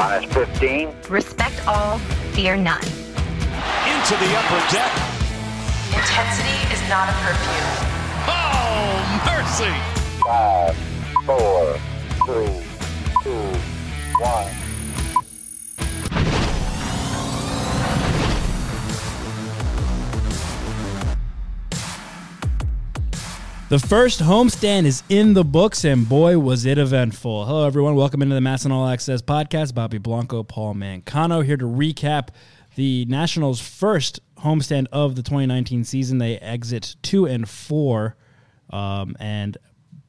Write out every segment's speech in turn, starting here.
Minus 15. Respect all, fear none. Into the upper deck. Intensity is not a perfume. Oh, mercy. Five, four, three, two, one. The first homestand is in the books, and boy, was it eventful. Hello, everyone. Welcome into the MASN All Access podcast. Bobby Blanco, Paul Mancano here to recap the Nationals' first homestand of the 2019 season. They exit two and four. Um, and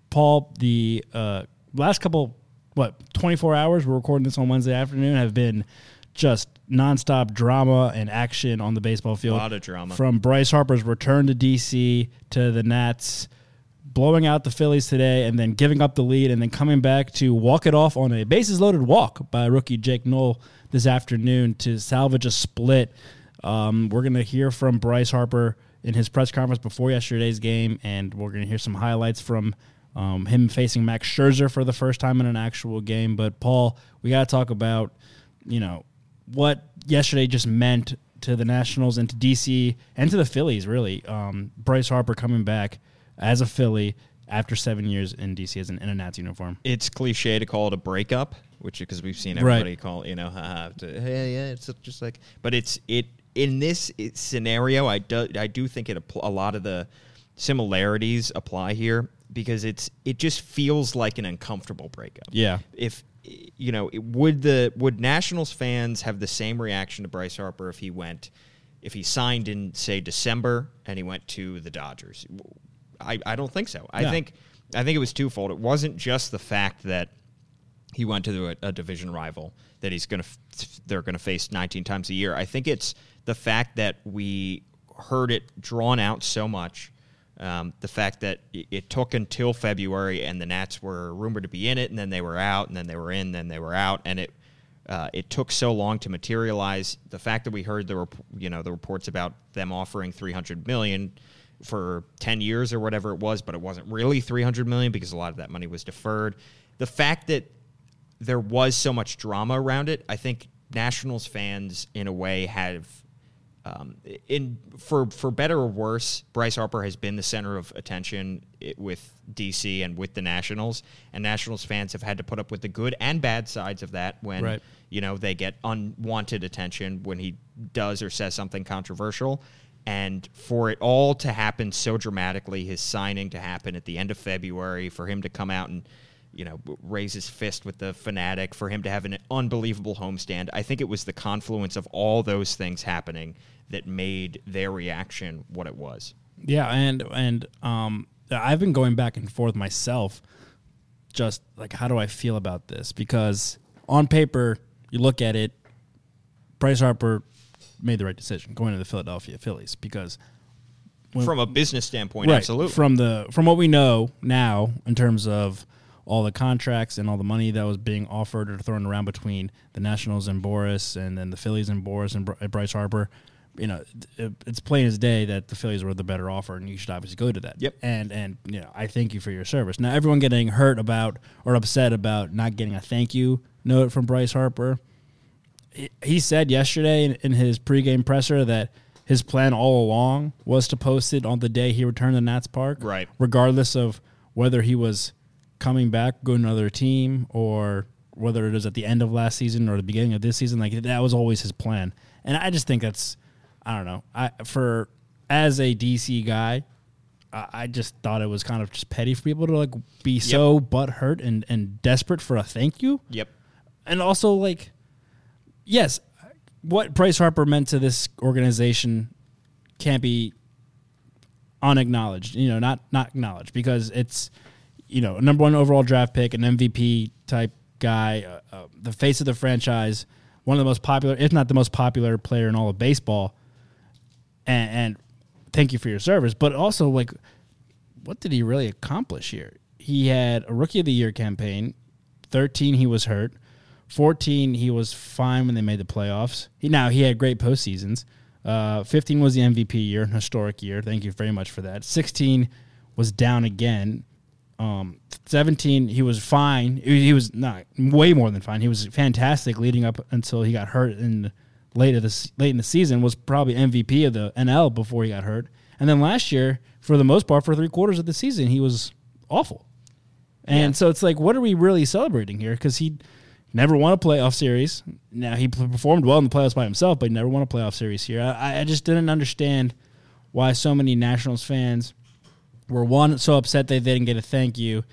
Paul, the uh, last couple, what, 24 hours, we're recording this on Wednesday afternoon, have been just nonstop drama and action on the baseball field. A lot of drama. From Bryce Harper's return to DC to the Nats blowing out the Phillies today and then giving up the lead and then coming back to walk it off on a bases loaded walk by rookie Jake Noll this afternoon to salvage a split. Um, we're going to hear from Bryce Harper in his press conference before yesterday's game, and we're going to hear some highlights from um, him facing Max Scherzer for the first time in an actual game. But, Paul, we got to talk about, you know, what yesterday just meant to the Nationals and to DC and to the Phillies, really. Um, Bryce Harper coming back as a Philly after seven years in DC as an in a Nats uniform. It's cliche to call it a breakup, which because we've seen Right. everybody call you know, haha, to, hey, yeah, it's just like, but it's it in this scenario. I do I do think it a lot of the similarities apply here because it's it just feels like an uncomfortable breakup. Yeah. If you know, it- would the would Nationals fans have the same reaction to Bryce Harper if he went if he signed in say December and he went to the Dodgers? I, I don't think so. I Yeah. think I think it was twofold. It wasn't just the fact that he went to a, a division rival that he's going to f- they're going to face 19 times a year. I think it's the fact that we heard it drawn out so much. Um, the fact that it, took until February and the Nats were rumored to be in it, and then they were out, and then they were in, then they were out, and it uh, it took so long to materialize. The fact that we heard the rep- you know the reports about them offering 300 million for 10 years or whatever it was, but it wasn't really 300 million because a lot of that money was deferred. The fact that there was so much drama around it, I think Nationals fans, in a way, have. Um, in for for better or worse, Bryce Harper has been the center of attention i- with DC and with the Nationals, and Nationals fans have had to put up with the good and bad sides of that when Right. you know they get unwanted attention when he does or says something controversial and for it all to happen so dramatically his signing to happen at the end of february for him to come out and you know raise his fist with the Phanatic for him to have an unbelievable homestand i think it was the confluence of all those things happening that made their reaction what it was Yeah, and and um, I've been going back and forth myself. Just like, how do I feel about this? Because on paper, you look at it, Bryce Harper made the right decision going to the Philadelphia Phillies because from a business standpoint right, absolutely from the from what we know now in terms of all the contracts and all the money that was being offered or thrown around between the Nationals and Boras, and then the Phillies and Boras and Bryce Harper. You know, it's plain as day that the Phillies were the better offer, and you should obviously go to that. Yep. And and you know, I thank you for your service. Now, everyone getting hurt about or upset about not getting a thank you note from Bryce Harper he- said yesterday in, his pregame presser that his plan all along was to post it on the day he returned to Nats Park, Right. Regardless of whether he was coming back, going to another team, or whether it was at the end of last season or the beginning of this season, like that was always his plan. And I just think that's, I don't know, I for as a DC guy, I I just thought it was kind of just petty for people to like be so butthurt and and desperate for a thank you. Yep. And also like yes. What bryce harper meant to this organization can't be unacknowledged you know not not acknowledged because it's you know a number one overall draft pick an mvp type guy uh, uh, the face of the franchise one of the most popular if not the most popular player in all of baseball. And, and thank you for your service but also like what did he really accomplish here? He had a rookie of the year campaign 13 he was hurt 14 he was fine when they made the playoffs he now he had great postseasons uh, 15 was the mvp year an historic year thank you very much for that 16 was down again um, 17, he was fine. He was not way more than fine. He was fantastic leading up until he got hurt in late of the late in the season. Was probably MVP of the NL before he got hurt. And then last year, for the most part, for three quarters of the season, he was awful. And so it's like, what are we really celebrating here? Because he never won a playoff series. Now he performed well in the playoffs by himself, but he never won a playoff series here. I, I just didn't understand why so many Nationals fans were one so upset they didn't get a thank you,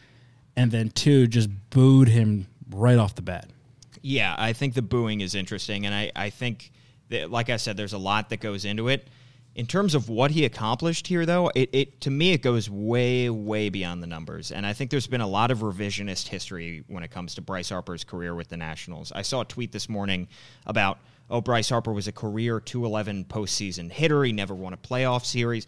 and then two just booed him right off the bat. Yeah, I think the booing is interesting, and I, I think that, like I said, there's a lot that goes into it. In terms of what he accomplished here, though, it, it to me it goes way, way beyond the numbers, and I think there's been a lot of revisionist history when it comes to Bryce Harper's career with the Nationals. I saw a tweet this morning about oh Bryce Harper was a career 211 postseason hitter. He never won a playoff series.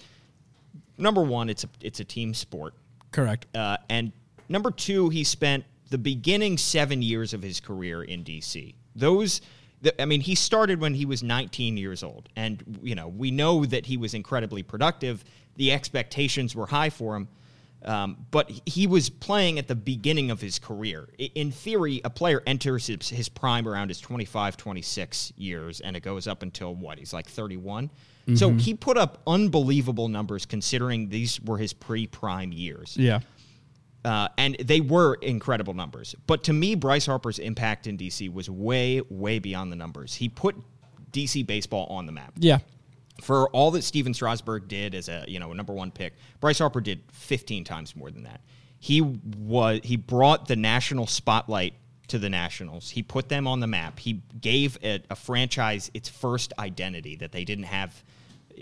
Number one, it's a it's a team sport. Correct. Uh, and number two, he spent the beginning seven years of his career in DC. Those, the, I mean, he started when he was 19 years old, and you know we know that he was incredibly productive. The expectations were high for him, um, but he was playing at the beginning of his career. In theory, a player enters his, his prime around his 25, 26 years, and it goes up until what? He's like 31. So he put up unbelievable numbers considering these were his pre-prime years Yeah. Uh, and they were incredible numbers. But to me, Bryce Harper's impact in DC was way, way beyond the numbers. He put DC baseball on the map. Yeah. For all that Stephen Strasburg did as a you know a number one pick, Bryce Harper did 15 times more than that. He was he brought the national spotlight to the Nationals. He put them on the map. He gave a, a franchise its first identity that they didn't have.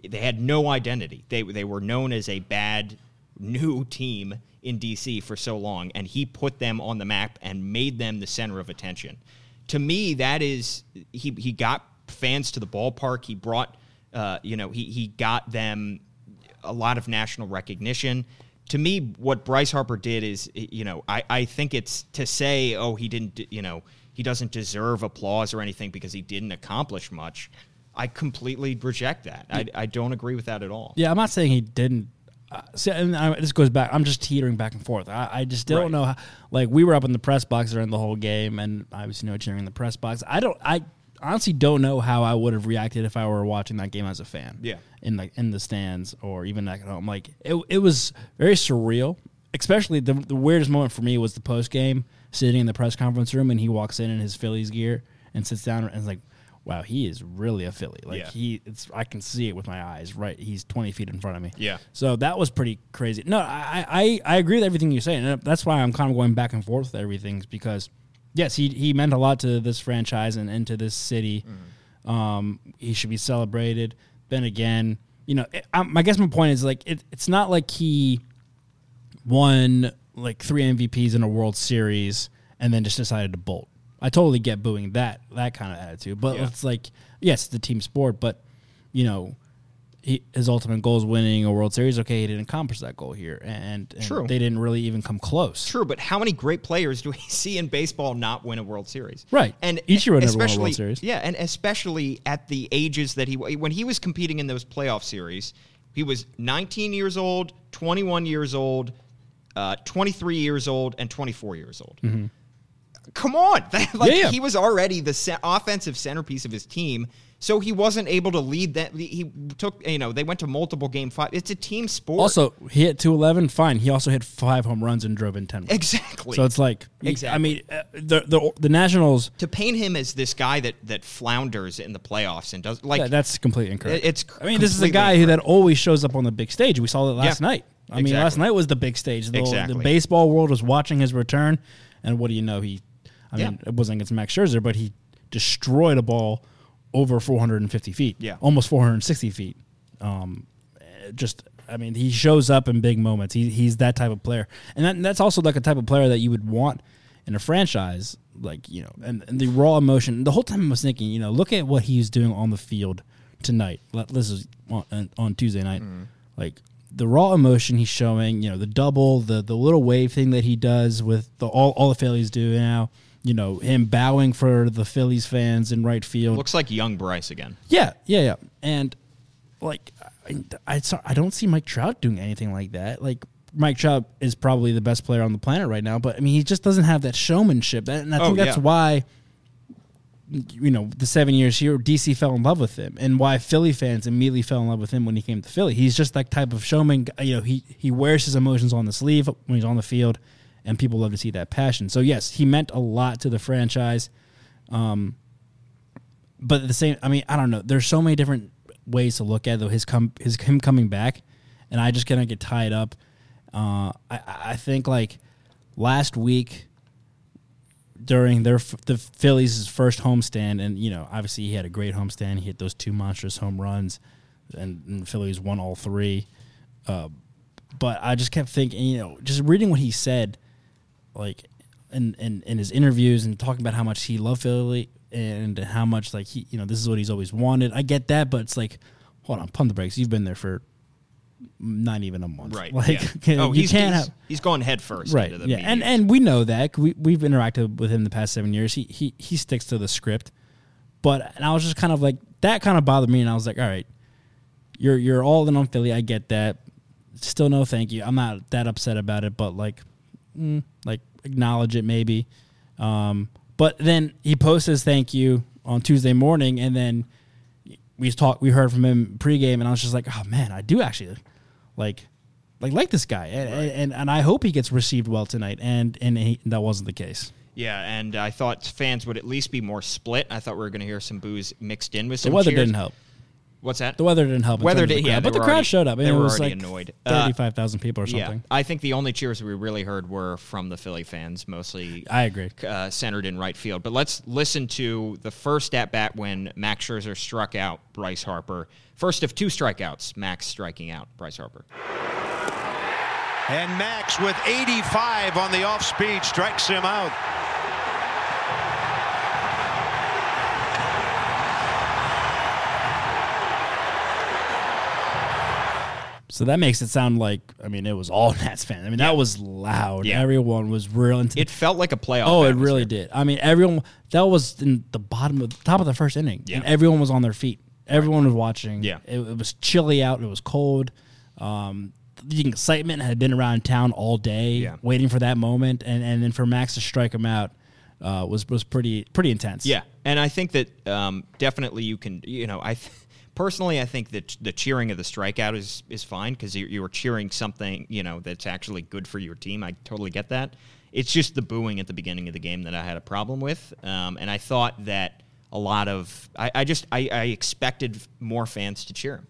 They had no identity. They they were known as a bad new team in DC for so long, and he put them on the map and made them the center of attention. To me, that is he he got fans to the ballpark. He brought uh, you know he he got them a lot of national recognition. To me, what Bryce Harper did is, you know, I, I think it's to say, oh, he didn't, you know, he doesn't deserve applause or anything because he didn't accomplish much. I completely reject that. I, I don't agree with that at all. Yeah, I'm not saying he didn't. Uh, see, and I, this goes back. I'm just teetering back and forth. I, I just don't Right. know. How, like we were up in the press box during the whole game, and I was you know cheering in the press box. I don't. I honestly don't know how I would have reacted if I were watching that game as a fan. Yeah. in the in the stands or even like at home. Like it, it was very surreal. Especially the the weirdest moment for me was the post game sitting in the press conference room and he walks in in his Phillies gear and sits down and is like, "Wow, he is really a Philly." Like Yeah. he, it's I can see it with my eyes. Right, he's twenty feet in front of me. Yeah. So that was pretty crazy. No, I, I, I agree with everything you're saying. And that's why I'm kind of going back and forth with everything because, yes, he, he meant a lot to this franchise and, and to this city. Um, he should be celebrated. Then again, you know, it, um, I guess my point is like, it, it's not like he won like three MVPs in a World Series and then just decided to bolt. I totally get booing that that kind of attitude, but Yeah. it's like yes, it's a team sport, but you know, he, his ultimate goal is winning a World Series. Okay, he didn't accomplish that goal here, and, and True. they didn't really even come close. True, but how many great players do we see in baseball not win a World Series? Right. and Ichiro never won a World especially Series. yeah, and especially at the ages that he when he was competing in those playoff series, he was 19 years old, 21 years old, uh, 23 years old, and 24 years old. Come on, like. Yeah, yeah. he was already the offensive centerpiece of his team. So he wasn't able to lead that. He took, you know, they went to multiple game five. It's a team sport. Also, he hit 211, fine. He also hit five home runs and drove in 10 runs. exactly. So it's like, exactly. I mean, uh, the, the the Nationals, to paint him as this guy that that flounders in the playoffs and does like yeah, that's completely incorrect. It's I mean, this is a guy who that always shows up on the big stage. We saw that last night. I mean, last night was the big stage. The, Exactly. the baseball world was watching his return, and what do you know? He, I mean, it wasn't against Max Scherzer, but he destroyed a ball over 450 feet. Yeah. almost 460 feet. Um, just, I mean, he shows up in big moments. He, he's that type of player, and, that, and that's also like a type of player that you would want in a franchise. Like you know, and, and the raw emotion. The whole time I was thinking, you know, look at what he's doing on the field tonight. This is on, on Tuesday night. Like the raw emotion he's showing. You know, the double, the the little wave thing that he does with the all all the failures do now. You know, him bowing for the Phillies fans in right field. looks like young Bryce again. Yeah, yeah, yeah. And like, I, I, saw- I don't see Mike Trout doing anything like that. Like Mike Trout is probably the best player on the planet right now, but I mean, he just doesn't have that showmanship, and I Oh, think that's yeah. why. You know, the seven years here, DC fell in love with him, and why Philly fans immediately fell in love with him when he came to Philly. He's just that type of showman. You know, he he wears his emotions on the sleeve when he's on the field, and people love to see that passion. So yes, he meant a lot to the franchise. Um, but the same, I mean, I don't know. There's so many different ways to look at it, though. His come his him coming back, and I just kind of get tied up. Uh, I I think like last week during their the Phillies' first homestand, and you know, obviously he had a great homestand. He hit those two monstrous home runs, and, and Phillies won all three. Uh, but I just kept thinking, you know, just reading what he said, like in, in in his interviews and talking about how much he loved Philly and how much like he, you know, this is what he's always wanted. I get that, but it's like, hold on, pump the brakes. You've been there for not even a month, Right. Like, yeah. Oh, you he's, can't he's, have he's gone head first. right Into the yeah media. and and we know that we, we've interacted with him the past seven years he, he he sticks to the script but and i was just kind of like that kind of bothered me and i was like all right you're you're all in on philly i get that still no thank you i'm not that upset about it but like mm, like acknowledge it maybe um but then he posts his thank you on tuesday morning and then we talked we heard from him pregame and i was just like oh man i do actually like like like this guy and, and and I hope he gets received well tonight and and he, that wasn't the case. Yeah, and I thought fans would at least be more split. I thought we were going to hear some boos mixed in with some. The weather cheers. didn't help. What's that? The weather didn't help. in Weather did- the yeah, crowd. they but the crowd already- showed up. and they it were was already like annoyed. Uh, Thirty-five thousand people or something. Yeah, I think the only cheers we really heard were from the Philly fans, mostly I agree. uh, centered in right field. But let's listen to the first at bat when Max Scherzer struck out Bryce Harper. First of two strikeouts, Max striking out Bryce Harper. And Max with 85 on the off speed strikes him out. So that makes it sound like I mean it was all Nats fans. I mean that was loud. Yeah. Everyone was real into. It felt like a playoff. oh, it atmosphere. really did. I mean everyone that was in the bottom of top of the first inning, Yeah. and everyone was on their feet. Everyone was watching. Yeah. it, it was chilly out. It was cold. Um, the excitement had been around town all day, Yeah. waiting for that moment, and and then for Max to strike him out uh, was was pretty pretty intense. Yeah, and I think that um, definitely you can. You know, I th- personally I think that the cheering of the strikeout is is fine because you, you cheering something you know that's actually good for your team. I totally get that. It's just the booing at the beginning of the game that I had a problem with, um, and I thought that a lot of I, I just I, I expected more fans to cheer him.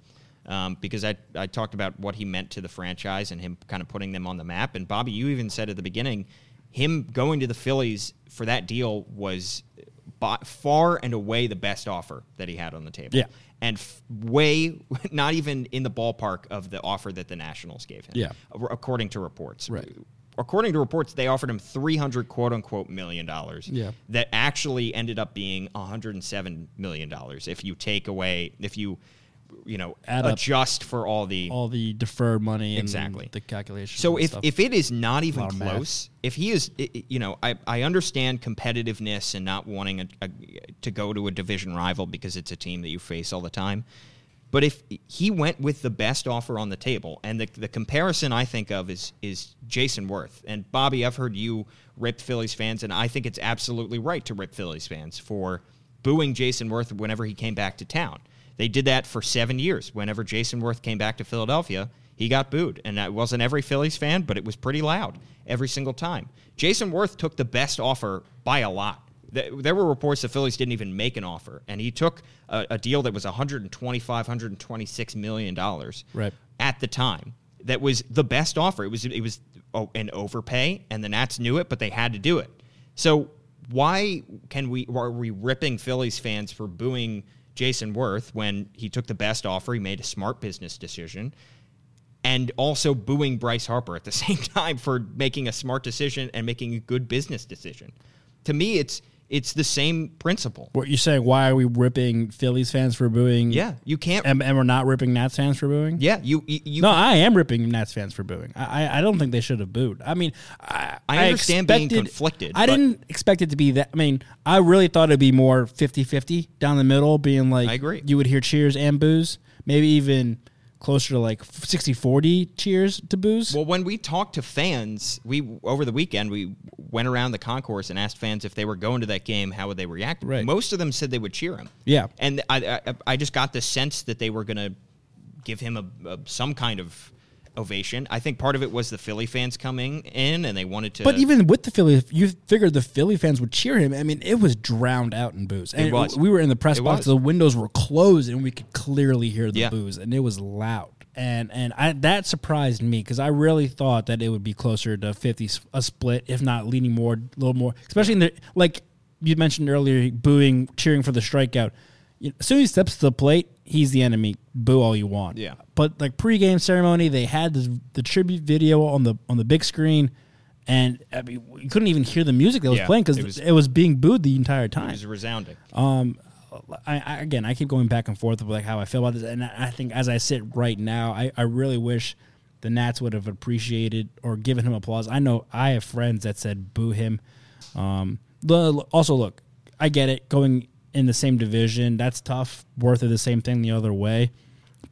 Um, because I, I talked about what he meant to the franchise and him kind of putting them on the map. And Bobby, you even said at the beginning, him going to the Phillies for that deal was by far and away the best offer that he had on the table. Yeah. And f- way, not even in the ballpark of the offer that the Nationals gave him. Yeah. According to reports. Right. According to reports, they offered him 300 quote unquote million dollars. Yeah. That actually ended up being 107 million dollars if you take away, if you, you know, Add adjust for all the all the deferred money and Exactly. the calculation. so if, stuff. if it is not even close, if he is, you know, I, I understand competitiveness and not wanting a, a, to go to a division rival because it's a team that you face all the time. But if he went with the best offer on the table, and the, the comparison I think of is is Jayson Werth and Bobby. I've heard you rip Phillies fans, and I think it's absolutely right to rip Phillies fans for booing Jayson Werth whenever he came back to town. They did that for seven years. Whenever Jayson Werth came back to Philadelphia, he got booed. And that wasn't every Phillies fan, but it was pretty loud every single time. Jayson Werth took the best offer by a lot. There were reports the Phillies didn't even make an offer, and he took a, a deal that was 125, 126 million dollars Right. at the time. That was the best offer. It was it was oh, an overpay, and the Nats knew it, but they had to do it. So why can we are we ripping Phillies fans for booing Jayson Werth when he took the best offer? He made a smart business decision, and also booing Bryce Harper at the same time for making a smart decision and making a good business decision. To me, it's it's the same principle. what you're saying, why are we ripping Phillies fans for booing? Yeah, you can't. and, and we're not ripping Nats fans for booing. yeah, you you, you No, I am ripping Nats fans for booing. I, I- I don't think they should have booed. I mean, I, I understand being expected- conflicted, I didn't expect it to be that. I mean, I really thought it'd be more 50 50 down the middle, being like, I agree. You would hear cheers and boos, maybe even closer to like 60-40 cheers to boos. Well, when we talked to fans, we over the weekend we went around the concourse and asked fans if they were going to that game, how would they react? Right. Most of them said they would cheer him. Yeah. and I I, I just got the sense that they were going to give him a, a some kind of ovation. I think part of it was the Philly fans coming in and they wanted to. But even with the Philly, you figured the Philly fans would cheer him. I mean, it was drowned out in boos. And was. We were in the press It box; was. the windows were closed, and we could clearly hear the Yeah. boos, and it was loud. And and I, that surprised me because I really thought that it would be closer to fifty a split, if not leaning more, a little more. Especially in the like you mentioned earlier, booing, cheering for the strikeout. You know, as soon as he steps to the plate, he's the enemy. Boo all you want. Yeah. But like pregame ceremony, they had the, the tribute video on the on the big screen, and I mean, you couldn't even hear the music that was Yeah, playing because it it, was- being booed the entire time. it was resounding. I, I again, I keep going back and forth with like how I feel about this, and I think as I sit right now, I, I really wish the Nats would have appreciated or given him applause. I know I have friends that said boo him. Um, also, look, I get it going in the same division. That's tough. Werth of the same thing the other way,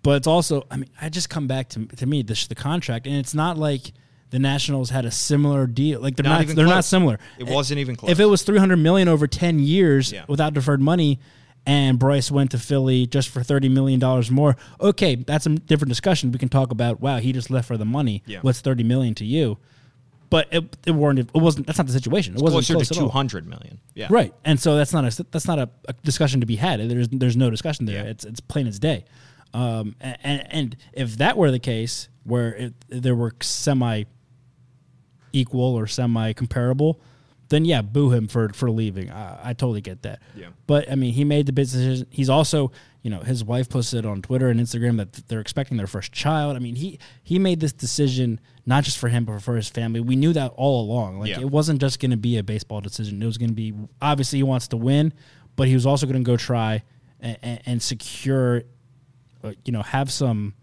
but it's also. I mean, I just come back to to me the, the contract, and it's not like the Nationals had a similar deal. Like they're Not not. even they're not close. similar. It wasn't even close. If it was three hundred million over ten years Yeah. without deferred money, and Bryce went to Philly just for thirty million dollars more, okay, that's a different discussion. We can talk about wow, he just left for the money. Yeah. What's thirty million to you? But it, it weren't. It wasn't. That's not the situation. It wasn't Closer close to two hundred million. Yeah, Right, and so that's not a that's not a, a discussion to be had. There's there's no discussion there. Yeah. It's it's plain as day. Um, and, and if that were the case, where it, there were semi equal or semi comparable, then yeah, boo him for for leaving. I, I totally get that. Yeah. But I mean, he made the business decision. He's also, you know, his wife posted on Twitter and Instagram that they're expecting their first child. I mean, he he made this decision not just for him but for his family. We knew that all along. Like Yeah. it wasn't just going to be a baseball decision. It was going to be obviously he wants to win, but he was also going to go try and, and, and secure, uh, you know, have some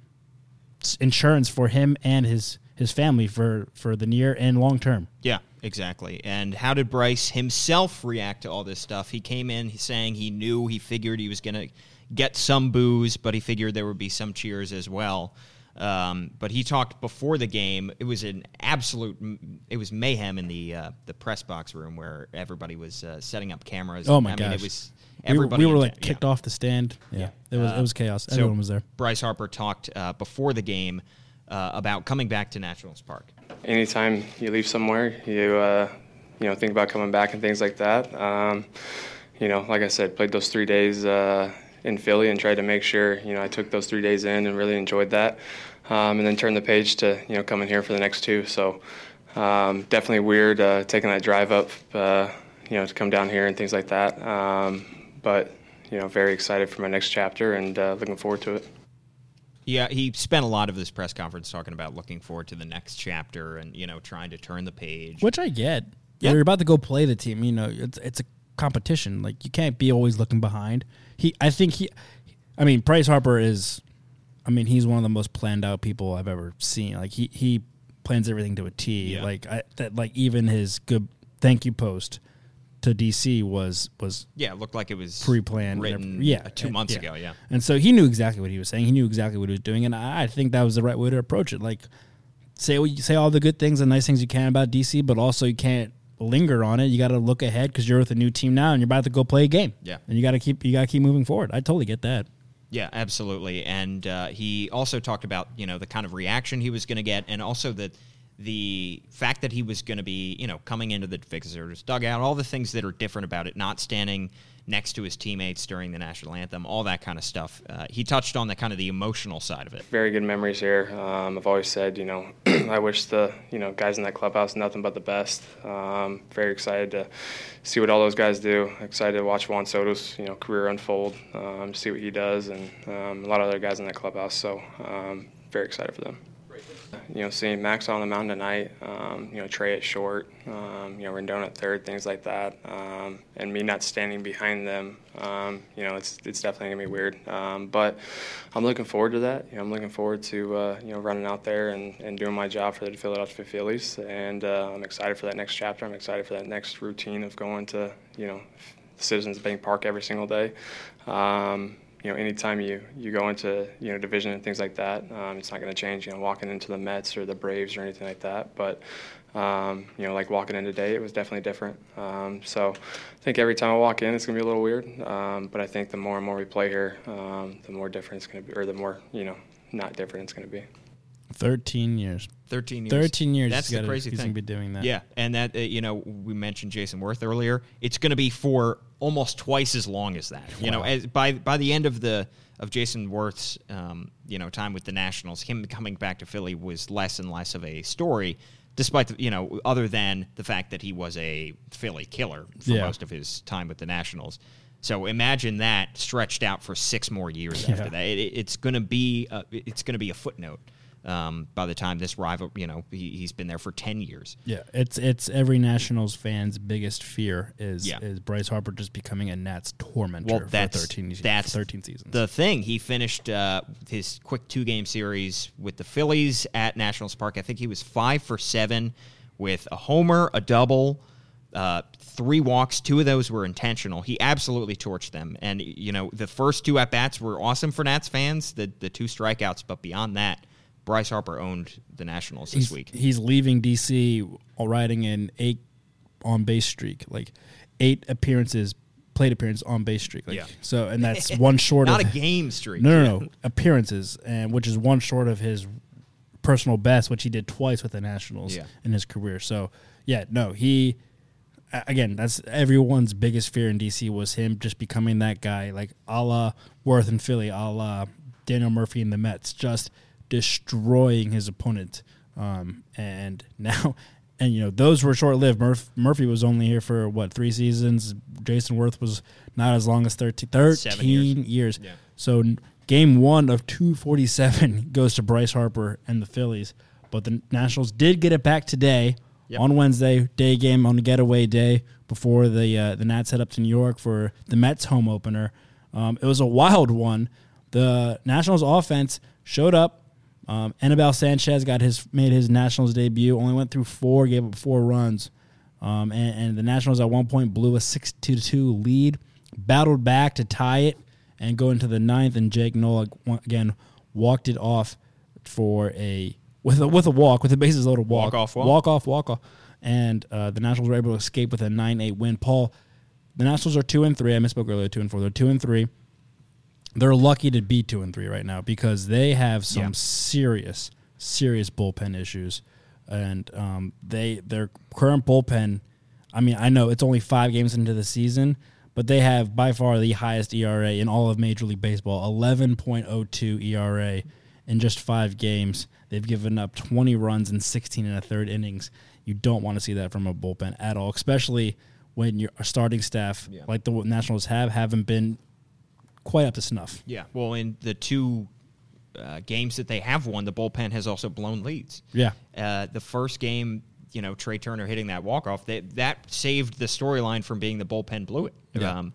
insurance for him and his his family for for the near and long term. Yeah, exactly. And how did Bryce himself react to all this stuff? He came in saying he knew, he figured he was going to get some boos, but he figured there would be some cheers as well. Um, but he talked before the game. It was an absolute, it was mayhem in the uh, the press box room where everybody was uh, setting up cameras. Oh my I gosh! mean, it was we were, everybody. we were like kicked yeah. off the stand. Yeah, it was it was chaos. So Everyone was there. Bryce Harper talked uh, before the game uh, about coming back to Nationals Park. anytime you leave somewhere, you uh, you know think about coming back and things like that. Um, you know, like I said, played those three days uh, in Philly and tried to make sure you know I took those three days in and really enjoyed that, um, and then turned the page to you know coming here for the next two. So um, definitely weird uh, taking that drive up, uh, you know, to come down here and things like that. Um, but you know, very excited for my next chapter and uh, looking forward to it. Yeah, he spent a lot of this press conference talking about looking forward to the next chapter and you know trying to turn the page. Which I get. Yeah. You're about to go play the team. You know, it's it's a competition. Like you can't be always looking behind. He, I think he, I mean, Bryce Harper is, I mean, he's one of the most planned out people I've ever seen. Like he he plans everything to a T. Yeah. Like I that like even his good thank you post to DC was was yeah, it looked like it was pre-planned, written. yeah, two and- months ago. Yeah, And so he knew exactly what he was saying. He knew exactly what he was doing, and I, I think that was the right way to approach it. Like, say what you say all the good things and nice things you can about DC, but also you can't linger on it. You got to look ahead because you're with a new team now, and you're about to go play a game. Yeah. and you got to keep you got to keep moving forward. I totally get that. yeah, absolutely. And uh, he also talked about you know the kind of reaction he was going to get, and also the the fact that he was going to be you know coming into the visitors dugout, all the things that are different about it, not standing next to his teammates during the national anthem, all that kind of stuff. Uh, he touched on the kind of the emotional side of it. very good memories here. Um, I've always said, you know, I wish the you know guys in that clubhouse nothing but the best. Um, very excited to see what all those guys do. Excited to watch Juan Soto's you know career unfold, um, see what he does, and um, a lot of other guys in that clubhouse. So um, very excited for them. You know, seeing Max on the mound tonight, um, you know, Trea at short, um, you know, Rendon at third, things like that, um, and me not standing behind them, um, you know, it's it's definitely gonna be weird. Um, but I'm looking forward to that. You know, I'm looking forward to uh, you know running out there and, and doing my job for the Philadelphia Phillies, and uh, I'm excited for that next chapter. I'm excited for that next routine of going to you know Citizens Bank Park every single day. Um, you know, anytime you, you go into, you know, division and things like that, um, it's not going to change, you know, walking into the Mets or the Braves or anything like that. But, um, you know, like walking in today, it was definitely different. Um, so I think every time I walk in, it's going to be a little weird. Um, but I think the more and more we play here, um, the more different it's going to be, or the more, you know, not different it's going to be. 13 years. 13 years. 13 years That's the gotta- crazy thing. gonna be doing that. Yeah, and that uh, you know we mentioned Jayson Werth earlier. It's going to be for almost twice as long as that. You know, as by by the end of the of Jayson Werth's um, you know time with the Nationals, him coming back to Philly was less and less of a story. Despite the, you know, other than the fact that he was a Philly killer for Yeah. most of his time with the Nationals, so imagine that stretched out for six more years Yeah. after that. It- it's going to be a, it's going to be a footnote um, by the time this rival, you know, he, he's been there for ten years. Yeah, it's it's every Nationals fan's biggest fear is Yeah. is Bryce Harper just becoming a Nats tormentor Well, that's for 13 that's 13 seasons. The thing he finished uh, his quick two game series with the Phillies at Nationals Park. I think he was five for seven with a homer, a double, uh, three walks. Two of those were intentional. He absolutely torched them. And you know the first two at bats were awesome for Nats fans. The the two strikeouts, but beyond that, Bryce Harper owned the Nationals this he's, week. he's leaving DC riding an eight on base streak, like eight appearances, plate appearance on base streak. Like, Yeah. So and that's one short Not of a game streak. No, no, no appearances, and which is one short of his personal best, which he did twice with the Nationals Yeah. in his career. So yeah, no, he again, that's everyone's biggest fear in DC was him just becoming that guy, like a la Werth in Philly, a la Daniel Murphy in the Mets, just destroying his opponent. Um, and now, and you know, those were short lived. Murph, Murphy was only here for what three seasons. Jayson Werth was not as long as 13, 13 years. years. Yeah. So game one of 247 goes to Bryce Harper and the Phillies. But the Nationals did get it back today Yep. on Wednesday, day game on getaway day before the uh, the Nats head up to New York for the Mets home opener. Um, it was a wild one. The Nationals offense showed up. Um, Anibal Sanchez got his made his Nationals debut. Only went through four, gave up four runs. Um, and, and the Nationals at one point blew a six to two lead, battled back to tie it, and go into the ninth. And Jake Noll again walked it off for a with a with a walk with the bases loaded walk Walk-off walk? walk off walk off, and uh, the Nationals were able to escape with a nine eight win. Paul, the Nationals are two and three. I misspoke earlier. Two and four. They're two and three. They're lucky to be two and three right now because they have some Yeah. serious, serious bullpen issues, and um, they their current bullpen. I mean, I know it's only five games into the season, but they have by far the highest ERA in all of Major League Baseball, eleven point oh two ERA in just five games. They've given up twenty runs in sixteen and a third innings. You don't want to see that from a bullpen at all, especially when your starting staff, Yeah. like the Nationals have, haven't been quite up to snuff. Yeah. Well, in the two uh, games that they have won, the bullpen has also blown leads. Yeah. Uh, the first game, you know, Trea Turner hitting that walk off, that that saved the storyline from being the bullpen blew it. Yeah. Um,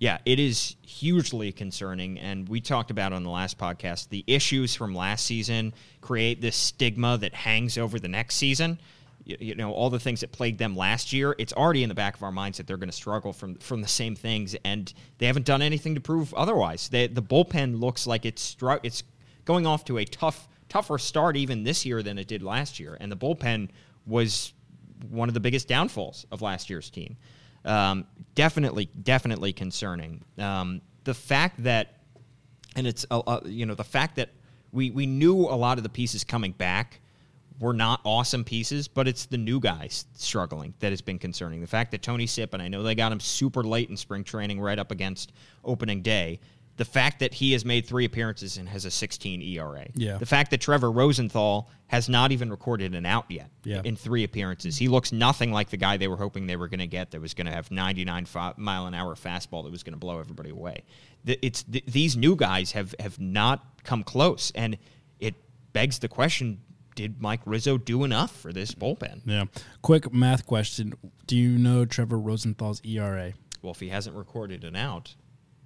yeah, it is hugely concerning, and we talked about on the last podcast the issues from last season create this stigma that hangs over the next season. You, you know, all the things that plagued them last year. It's already in the back of our minds that they're going to struggle from from the same things, and they haven't done anything to prove otherwise. They, the bullpen looks like it's it's going off to a tough tougher start even this year than it did last year, and the bullpen was one of the biggest downfalls of last year's team. Um, definitely, definitely concerning. Um, the fact that, and it's uh, uh, you know the fact that we we knew a lot of the pieces coming back were not awesome pieces, but it's the new guys struggling that has been concerning. The fact that Tony Sipp, and I know they got him super late in spring training, right up against opening day. The fact that he has made three appearances and has a 16 ERA. Yeah. The fact that Trevor Rosenthal has not even recorded an out yet Yeah. in three appearances. He looks nothing like the guy they were hoping they were going to get that was going to have 99 fi- mile an hour fastball that was going to blow everybody away. The- It's th- these new guys have have not come close, and it begs the question: Did Mike Rizzo do enough for this bullpen? Yeah. Quick math question: Do you know Trevor Rosenthal's ERA? Well, if he hasn't recorded an out,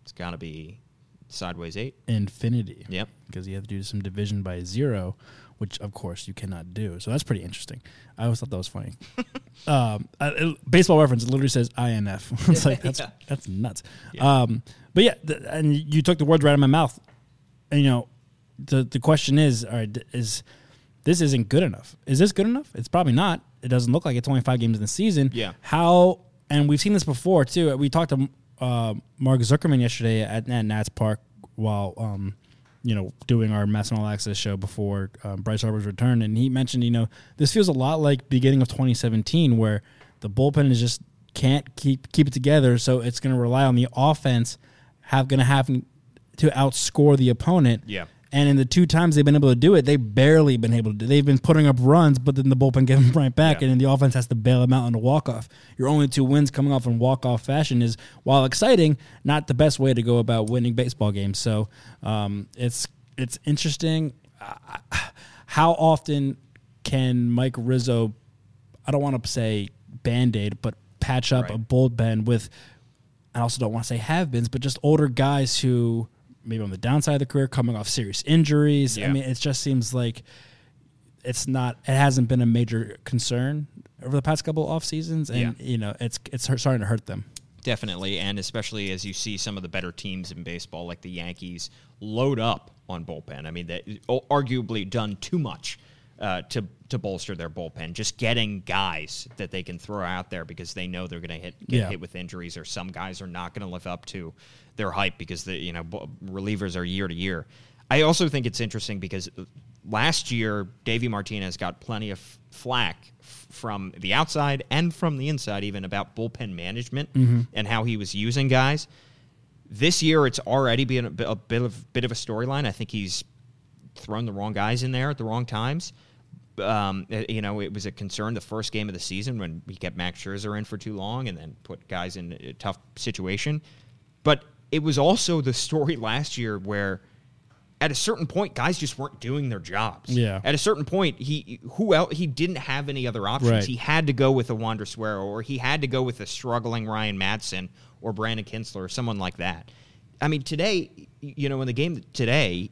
it's got to be sideways eight. infinity. Yep. Because you have to do some division by zero, which of course you cannot do. So that's pretty interesting. I always thought that was funny. um, it- baseball reference literally says INF. it's like that's Yeah. that's nuts. Um, but yeah, th- and you took the words right out of my mouth. And you know, the the question is, all right, is this isn't good enough? Is this good enough? It's probably not. It doesn't look like it's only five games in the season. Yeah. How and we've seen this before too. We talked to uh, Mark Zuckerman yesterday at, at Nats Park while um, you know doing our MASN All Access show before um, Bryce Harper's return, and he mentioned you know this feels a lot like beginning of 2017 where the bullpen is just can't keep keep it together, so it's going to rely on the offense have going to have to outscore the opponent. Yeah. And in the two times they've been able to do it, they've barely been able to do. They've been putting up runs, but then the bullpen give them right back, Yeah. and then the offense has to bail them out on a walk off. Your only two wins coming off in walk off fashion is, while exciting, not the best way to go about winning baseball games. So um, it's it's interesting. How often can Mike Rizzo? I don't want to say band aid, but patch up Right. a bullpen with I also don't want to say have beens, but just older guys who maybe on the downside of the career coming off serious injuries. I mean, it just seems like it's not it hasn't been a major concern over the past couple off seasons and Yeah. you know, it's it's starting to hurt them. Definitely, and especially as you see some of the better teams in baseball, like the Yankees, load up on bullpen. I mean, they oh, arguably done too much uh, to to bolster their bullpen. Just getting guys that they can throw out there because they know they're going to hit get Yeah. hit with injuries, or some guys are not going to live up to their hype because the you know relievers are year to year. I also think it's interesting because last year Davey Martinez got plenty of flack from the outside and from the inside, even about bullpen management and how he was using guys. This year, it's already been a, bit- a bit of bit of a storyline. I think he's thrown the wrong guys in there at the wrong times. Um, uh, you know, it was a concern the first game of the season when he kept Max Scherzer in for too long and then put guys in a tough situation. But it was also the story last year where at a certain point, guys just weren't doing their jobs. Yeah. At a certain point, he who else he didn't have any other options. Right. He had to go with a Wander Suero, or he had to go with a struggling Ryan Madson or Brandon Kintzler or someone like that. I mean, today, you know, in the game today,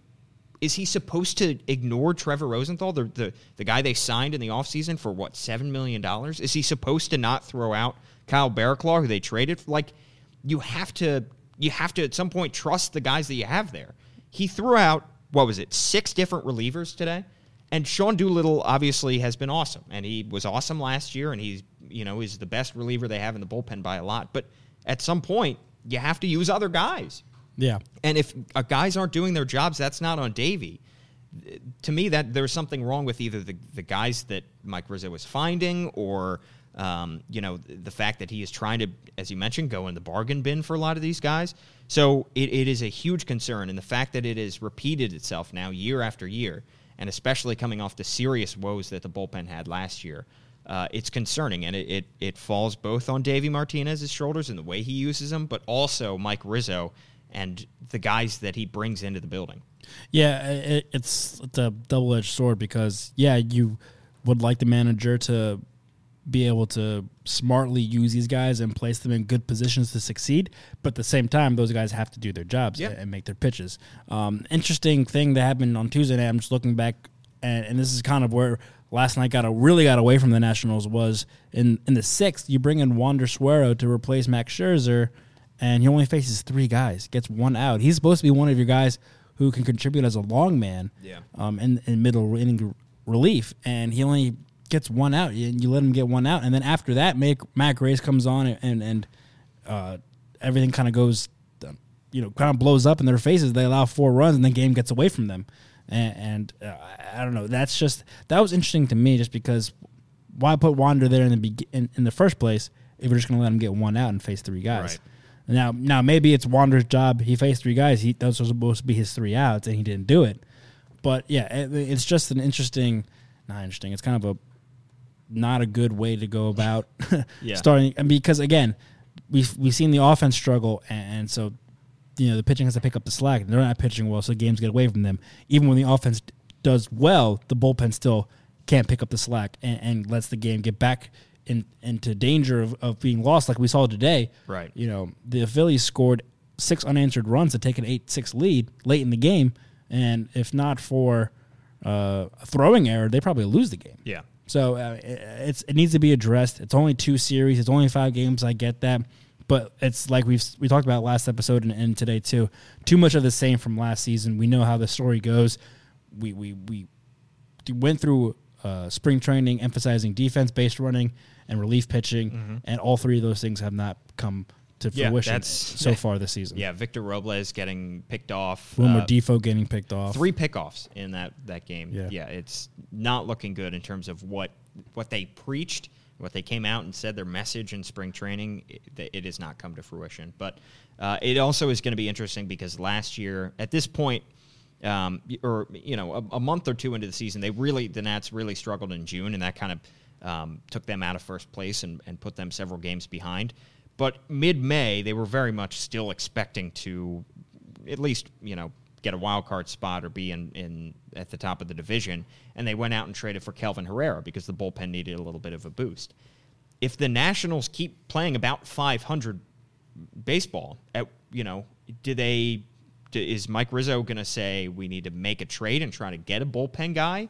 is he supposed to ignore Trevor Rosenthal, the the, the guy they signed in the offseason for what, seven million dollars? Is he supposed to not throw out Kyle Barraclough, who they traded? Like, you have to you have to at some point trust the guys that you have there. He threw out what was it, six different relievers today? And Sean Doolittle obviously has been awesome, and he was awesome last year, and he's you know is the best reliever they have in the bullpen by a lot. But at some point, you have to use other guys. Yeah. And if uh, guys aren't doing their jobs, that's not on Davey. To me, that there's something wrong with either the, the guys that Mike Rizzo is finding, or um, you know the fact that he is trying to, as you mentioned, go in the bargain bin for a lot of these guys. So it, it is a huge concern, and the fact that it has repeated itself now year after year, and especially coming off the serious woes that the bullpen had last year, uh, it's concerning, and it, it it falls both on Davey Martinez's shoulders and the way he uses them, but also Mike Rizzo and the guys that he brings into the building. Yeah, it, it's it's a double edged sword because yeah, you would like the manager to be able to smartly use these guys and place them in good positions to succeed, but at the same time, those guys have to do their jobs Yep. and, make their pitches. Um, interesting thing that happened on Tuesday night. I'm just looking back, and, and this is kind of where last night got a, really got away from the Nationals was in in the sixth. You bring in Wander Suero to replace Max Scherzer, and he only faces three guys, gets one out. He's supposed to be one of your guys who can contribute as a long man, Yeah. um, in, in middle inning relief, and he only gets one out. You, you let him get one out, and then after that, make Matt Grace comes on and and uh, everything kind of goes, um, you know, kind of blows up in their faces. They allow four runs, and the game gets away from them. And, and uh, I don't know. That's just that was interesting to me, just because why put Wander there in the be- in, in the first place if we're just going to let him get one out and face three guys. Right. Now, now maybe it's Wander's job. He faced three guys. He those were supposed to be his three outs, and he didn't do it. But yeah, it, it's just an interesting, not interesting. It's kind of a not a good way to go about Yeah. starting. And because again, we've we've seen the offense struggle, and, and so you know the pitching has to pick up the slack. They're not pitching well, so games get away from them. Even when the offense does well, the bullpen still can't pick up the slack and, and lets the game get back in, into danger of, of being lost, like we saw today. Right. You know, the Phillies scored six unanswered runs to take an eight six lead late in the game, and if not for uh, a throwing error, they probably lose the game. Yeah. So uh, it- it's it needs to be addressed. It's only two series. It's only five games. I get that, but it's like we've we talked about last episode and, and today too. Too much of the same from last season. We know how the story goes. We we we went through uh, spring training emphasizing defense based running and relief pitching, and all three of those things have not come to Mm-hmm. Yeah, fruition so far this season. Yeah, Victor Robles getting picked off. Wilmer uh, Difo getting picked off. three pickoffs in that that game. Yeah. Yeah. it's not looking good in terms of what what they preached, what they came out and said their message in spring training. It, it has not come to fruition. But uh, it also is going to be interesting because last year at this point. Um, or you know, a, a month or two into the season, they really the Nats really struggled in June, and that kind of um, took them out of first place and, and put them several games behind. But mid May, they were very much still expecting to at least you know get a wild card spot or be in, in at the top of the division, and they went out and traded for Kelvin Herrera because the bullpen needed a little bit of a boost. If the Nationals keep playing about 500 baseball, at you know, do they? Is Mike Rizzo going to say we need to make a trade and try to get a bullpen guy?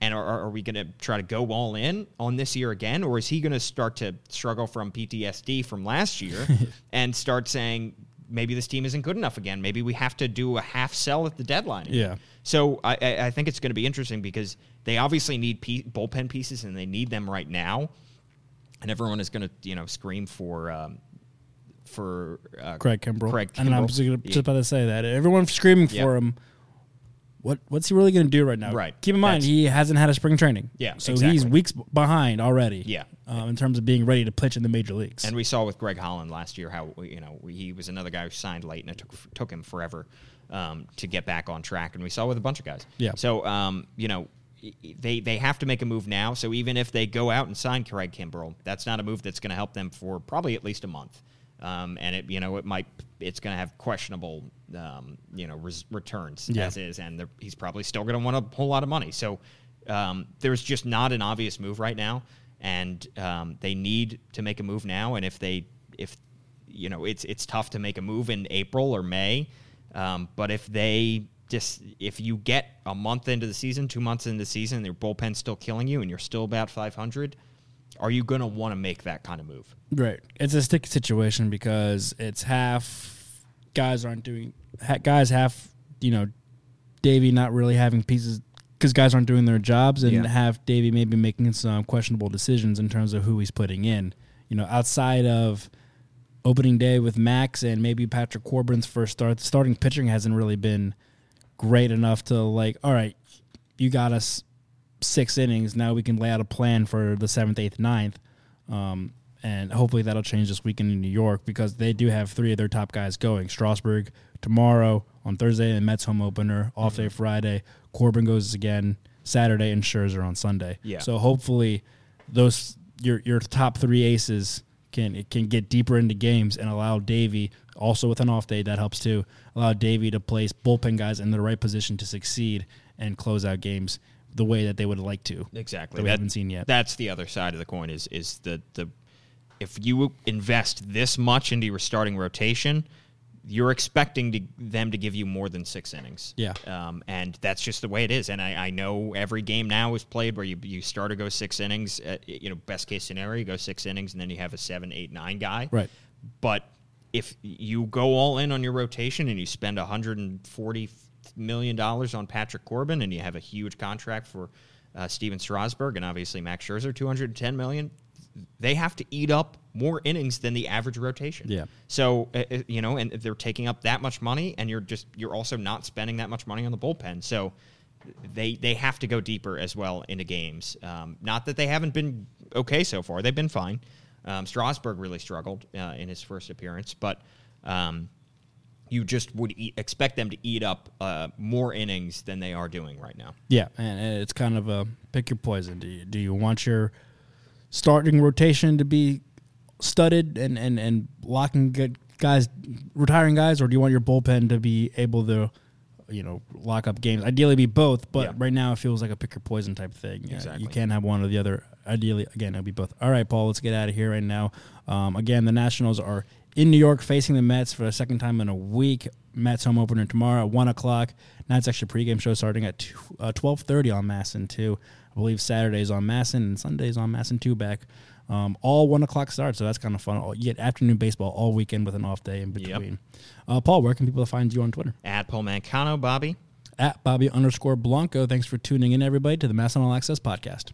And are, are we going to try to go all in on this year again, or is he going to start to struggle from PTSD from last year and start saying maybe this team isn't good enough again? Maybe we have to do a half sell at the deadline. again." Yeah. So I, I I think it's going to be interesting because they obviously need pe- bullpen pieces and they need them right now, and everyone is going to you know scream for um, for uh, Craig Kimbrel. Craig And I'm just, gonna, just about to say that. Everyone's screaming Yeah. for him. What What's he really going to do right now? Right. Keep in mind, That's- he hasn't had a spring training. Yeah, So exactly. he's weeks behind already. Yeah. Um, in terms of being ready to pitch in the major leagues. And we saw with Greg Holland last year how you know he was another guy who signed late, and it took took him forever um, to get back on track. And we saw with a bunch of guys. Yeah. So um, you know they they have to make a move now. So even if they go out and sign Craig Kimbrel, that's not a move that's going to help them for probably at least a month. Um, and it you know it might it's going to have questionable um, you know res- returns Yeah. as is, and he's probably still going to want a whole lot of money. So um, there's just not an obvious move right now, and um, they need to make a move now. And if they if you know it's it's tough to make a move in April or May, um, but if they just if you get a month into the season, two months into the season, and your bullpen's still killing you, and you're still about 500, are you going to want to make that kind of move? Right. It's a sticky situation because it's half guys aren't doing guys half you know Davey not really having pieces because guys aren't doing their jobs and Yeah. half Davey maybe making some questionable decisions in terms of who he's putting in. You know, outside of opening day with Max and maybe Patrick Corbin's first start, starting pitching hasn't really been great enough to like, all right, you got us six innings. Now we can lay out a plan for the seventh, eighth, ninth. Um, and hopefully that'll change this weekend in New York because they do have three of their top guys going. Strasburg tomorrow on Thursday, and Mets home opener off day Friday. Corbin goes again Saturday, and Scherzer on Sunday. Yeah. So hopefully those your your top three aces can it can get deeper into games and allow Davey also with an off day that helps too allow Davey to place bullpen guys in the right position to succeed and close out games the way that they would like to. Exactly. That we That- haven't seen yet. That's the other side of the coin is is the the if you invest this much into your starting rotation, you're expecting to, them to give you more than six innings. Yeah. Um, and that's just the way it is. And I, I know every game now is played where you, you start to go six innings. Uh, you know, best case scenario, you go six innings and then you have a seven, eight, nine guy. Right. But if you go all in on your rotation and you spend 140 million dollars on Patrick Corbin and you have a huge contract for uh, Stephen Strasburg and obviously Max Scherzer, 210 million, they have to eat up more innings than the average rotation. Yeah. So uh, uh, you know, and they're taking up that much money, and you're just you're also not spending that much money on the bullpen. So they they have to go deeper as well into games. Um, not that they haven't been okay so far; they've been fine. Um, Strasburg really struggled uh, in his first appearance, but um, you just would eat, expect them to eat up uh, more innings than they are doing right now. Yeah, and it's kind of a pick your poison. Do you do you want your starting rotation to be studded and and and locking good guys, retiring guys, or do you want your bullpen to be able to you know, lock up games. Ideally, be both, but Yeah. right now it feels like a pick your poison type thing. Exactly. You can't have one or the other. Ideally, again, it'll be both. All right, Paul, let's get out of here right now. Um, again, the Nationals are in New York facing the Mets for the second time in a week. Mets home opener tomorrow at one o'clock. Nats extra pregame show starting at two, uh, twelve thirty on MASN too. I believe Saturdays on MASN and Sundays on MASN two back. Um, all one o'clock starts, so that's kind of fun. All- You get afternoon baseball all weekend with an off day in between. Uh, Paul, where can people find you on Twitter? At Paul Mancano, Bobby. At Bobby underscore Blanco. Thanks for tuning in, everybody, to the MASN All Access podcast.